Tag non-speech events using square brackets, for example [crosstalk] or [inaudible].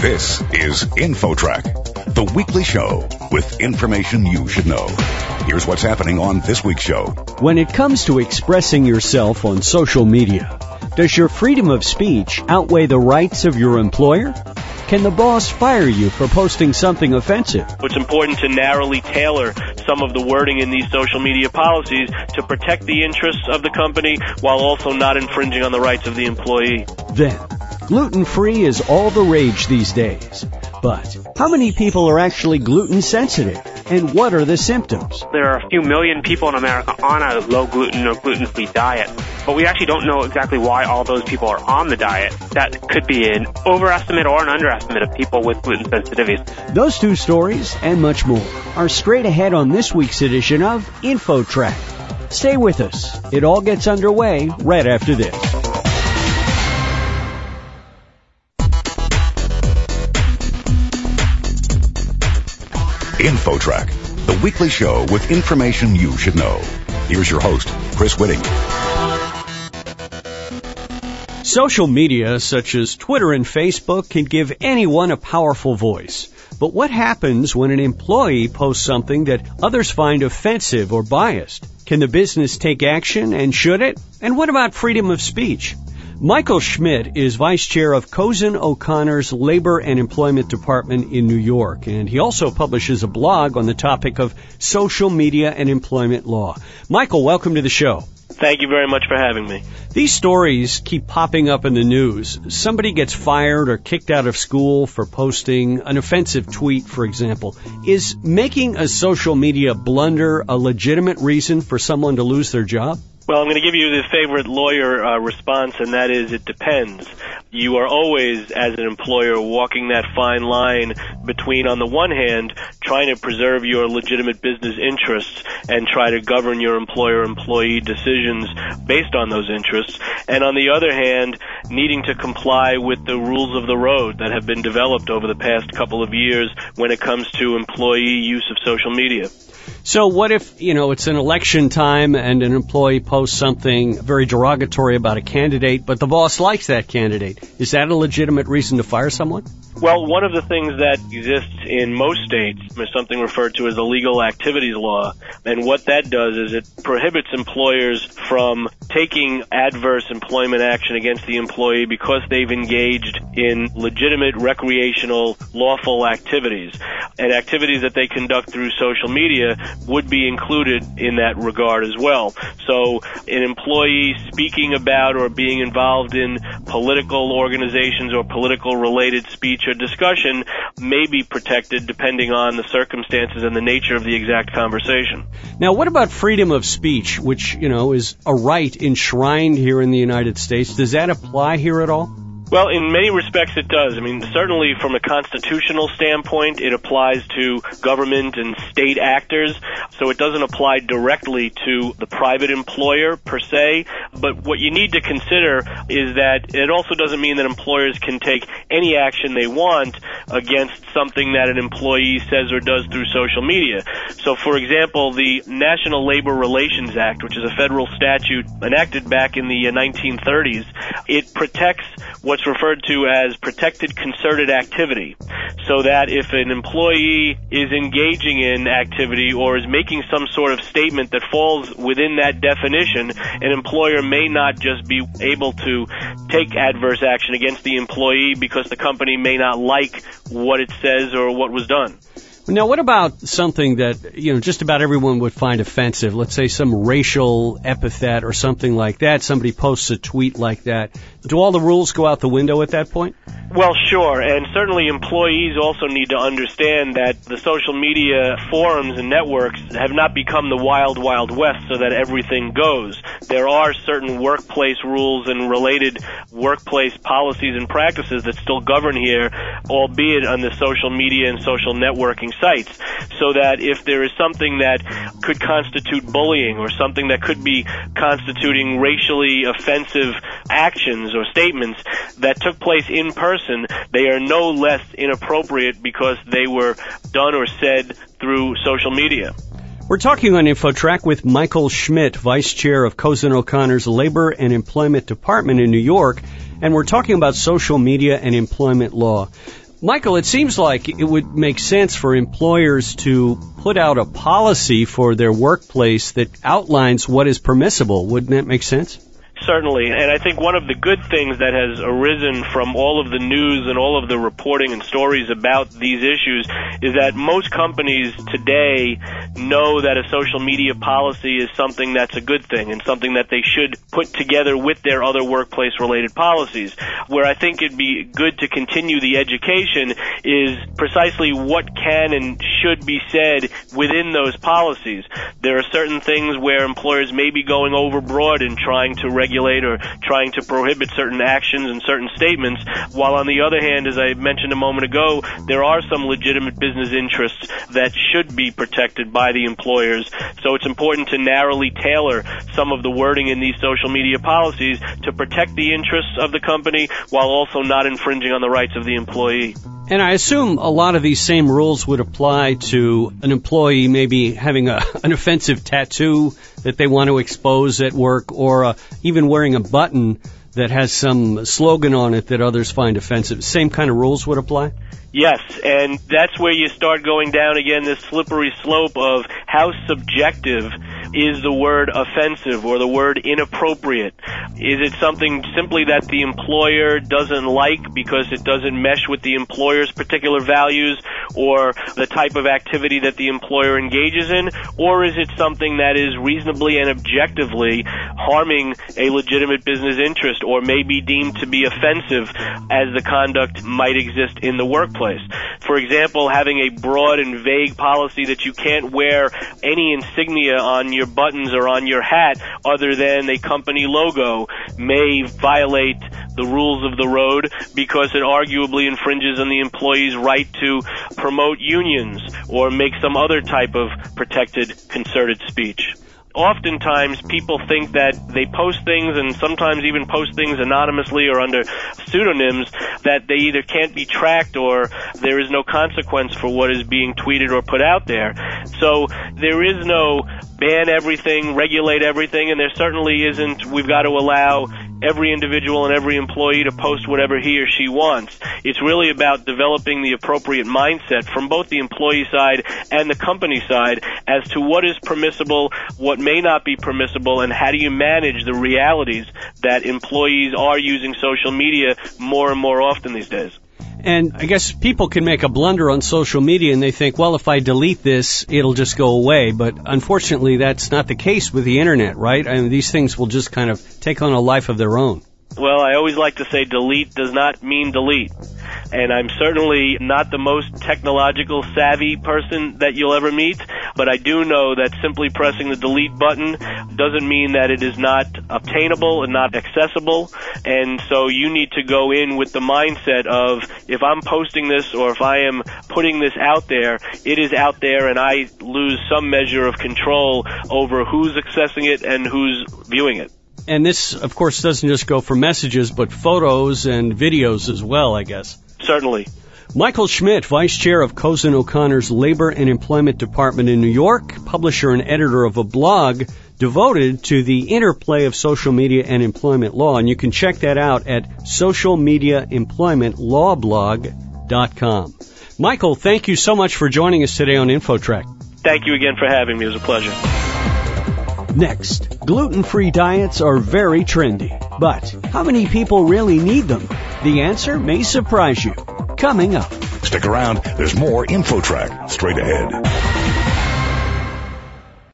This is InfoTrack, the weekly show with information you should know. Here's what's happening on this week's show. When it comes to expressing yourself on social media, does your freedom of speech outweigh the rights of your employer? Can the boss fire you for posting something offensive? It's important to narrowly tailor some of the wording in these social media policies to protect the interests of the company while also not infringing on the rights of the employee. Then, gluten free is all the rage these days. But how many people are actually gluten sensitive? And what are the symptoms? There are a few million people in America on a low gluten or gluten free diet, but we actually don't know exactly why all those people are on the diet. That could be an overestimate or an underestimate of people with gluten sensitivities. Those two stories and much more are straight ahead on this week's edition of InfoTrack. Stay with us. It all gets underway right after this. InfoTrack, the weekly show with information you should know. Here's your host, Chris Whitting. Social media such as Twitter and Facebook can give anyone a powerful voice. But what happens when an employee posts something that others find offensive or biased? Can the business take action and should it? And what about freedom of speech? Michael Schmidt is vice chair of Cozen O'Connor's Labor and Employment Department in New York, and he also publishes a blog on the topic of social media and employment law. Michael, welcome to the show. Thank you very much for having me. These stories keep popping up in the news. Somebody gets fired or kicked out of school for posting an offensive tweet, for example. Is making a social media blunder a legitimate reason for someone to lose their job? Well, I'm going to give you the favorite lawyer uh, response, and that is it depends. You are always, as an employer, walking that fine line between, on the one hand, trying to preserve your legitimate business interests and try to govern your employer-employee decisions based on those interests, and on the other hand, needing to comply with the rules of the road that have been developed over the past couple of years when it comes to employee use of social media. So what if, you know, it's an election time and an employee posts something very derogatory about a candidate, but the boss likes that candidate? Is that a legitimate reason to fire someone? Well, one of the things that exists in most states is something referred to as the legal activities law. And what that does is it prohibits employers from taking adverse employment action against the employee because they've engaged in legitimate recreational lawful activities. And activities that they conduct through social media would be included in that regard as well. So an employee speaking about or being involved in political organizations or political related speech or discussion may be protected depending on the circumstances and the nature of the exact conversation. Now, what about freedom of speech, which, you know, is a right enshrined here in the United States? Does that apply here at all? Well, in many respects it does. I mean, certainly from a constitutional standpoint, it applies to government and state actors, so it doesn't apply directly to the private employer per se. But what you need to consider is that it also doesn't mean that employers can take any action they want against something that an employee says or does through social media. So, for example, the National Labor Relations Act, which is a federal statute enacted back in the uh, 1930s, it protects what what's referred to as protected concerted activity. So that if an employee is engaging in activity or is making some sort of statement that falls within that definition, an employer may not just be able to take adverse action against the employee because the company may not like what it says or what was done. Now, what about something that, you know, just about everyone would find offensive? Let's say some racial epithet or something like that. Somebody posts a tweet like that. Do all the rules go out the window at that point? Well, sure, and certainly employees also need to understand that the social media forums and networks have not become the wild, wild west so that everything goes. There are certain workplace rules and related workplace policies and practices that still govern here, albeit on the social media and social networking sites, so that if there is something that could constitute bullying or something that could be constituting racially offensive actions or statements that took place in person, they are no less inappropriate because they were done or said through social media. We're talking on InfoTrack with Michael Schmidt, Vice Chair of Cozen O'Connor's Labor and Employment Department in New York, and we're talking about social media and employment law. Michael, it seems like it would make sense for employers to put out a policy for their workplace that outlines what is permissible. Wouldn't that make sense? Certainly, and I think one of the good things that has arisen from all of the news and all of the reporting and stories about these issues is that most companies today know that a social media policy is something that's a good thing and something that they should put together with their other workplace related policies. Where I think it'd be good to continue the education is precisely what can and should be said within those policies. There are certain things where employers may be going overboard in trying to regulate regulate or trying to prohibit certain actions and certain statements, while on the other hand, as I mentioned a moment ago, there are some legitimate business interests that should be protected by the employers. So it's important to narrowly tailor some of the wording in these social media policies to protect the interests of the company while also not infringing on the rights of the employee. And I assume a lot of these same rules would apply to an employee maybe having a, [laughs] an offensive tattoo that they want to expose at work or uh, even wearing a button that has some slogan on it that others find offensive. Same kind of rules would apply? Yes, and that's where you start going down again this slippery slope of how subjective is the word offensive or the word inappropriate? Is it something simply that the employer doesn't like because it doesn't mesh with the employer's particular values or the type of activity that the employer engages in? Or is it something that is reasonably and objectively harming a legitimate business interest or may be deemed to be offensive as the conduct might exist in the workplace? For example, having a broad and vague policy that you can't wear any insignia on your buttons or on your hat other than a company logo may violate the rules of the road because it arguably infringes on the employee's right to promote unions or make some other type of protected concerted speech oftentimes people think that they post things and sometimes even post things anonymously or under pseudonyms that they either can't be tracked or there is no consequence for what is being tweeted or put out there. So there is no ban everything, regulate everything, and there certainly isn't, we've got to allow every individual and every employee to post whatever he or she wants. It's really about developing the appropriate mindset from both the employee side and the company side as to what is permissible, what may not be permissible, and how do you manage the realities that employees are using social media more and more often these days. And I guess people can make a blunder on social media and they think, well, if I delete this, it'll just go away. But unfortunately, that's not the case with the internet, right? I mean, these things will just kind of take on a life of their own. Well, I always like to say delete does not mean delete. And I'm certainly not the most technological savvy person that you'll ever meet, but I do know that simply pressing the delete button doesn't mean that it is not obtainable and not accessible. And so you need to go in with the mindset of if I'm posting this or if I am putting this out there, it is out there and I lose some measure of control over who's accessing it and who's viewing it. And this, of course, doesn't just go for messages, but photos and videos as well, I guess. Certainly. Michael Schmidt, Vice Chair of Cozen O'Connor's Labor and Employment Department in New York, publisher and editor of a blog devoted to the interplay of social media and employment law. And you can check that out at socialmediaemploymentlawblog.com. Michael, thank you so much for joining us today on InfoTrack. Thank you again for having me. It was a pleasure. Next, gluten free diets are very trendy. But how many people really need them? The answer may surprise you. Coming up. Stick around, there's more InfoTrack straight ahead.